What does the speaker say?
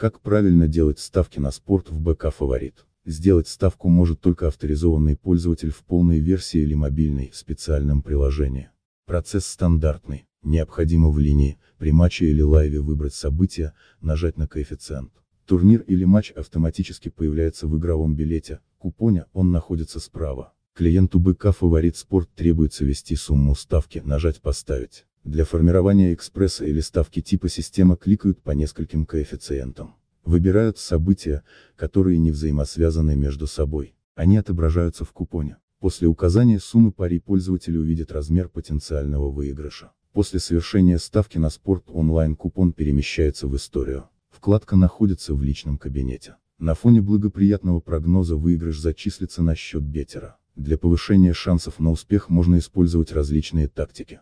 Как правильно делать ставки на спорт в БК Фаворит? Сделать ставку может только авторизованный пользователь в полной версии или мобильной, в специальном приложении. Процесс стандартный. Необходимо в линии, при матче или лайве выбрать событие, нажать на коэффициент. Турнир или матч автоматически появляется в игровом билете, купоне, он находится справа. Клиенту БК Фаворит Спорт требуется ввести сумму ставки, нажать «Поставить». Для формирования экспресса или ставки типа система кликают по нескольким коэффициентам. Выбирают события, которые не взаимосвязаны между собой. Они отображаются в купоне. После указания суммы пари пользователь увидит размер потенциального выигрыша. После совершения ставки на спорт онлайн купон перемещается в историю. Вкладка находится в личном кабинете. На фоне благоприятного прогноза выигрыш зачислится на счет бетера. Для повышения шансов на успех можно использовать различные тактики.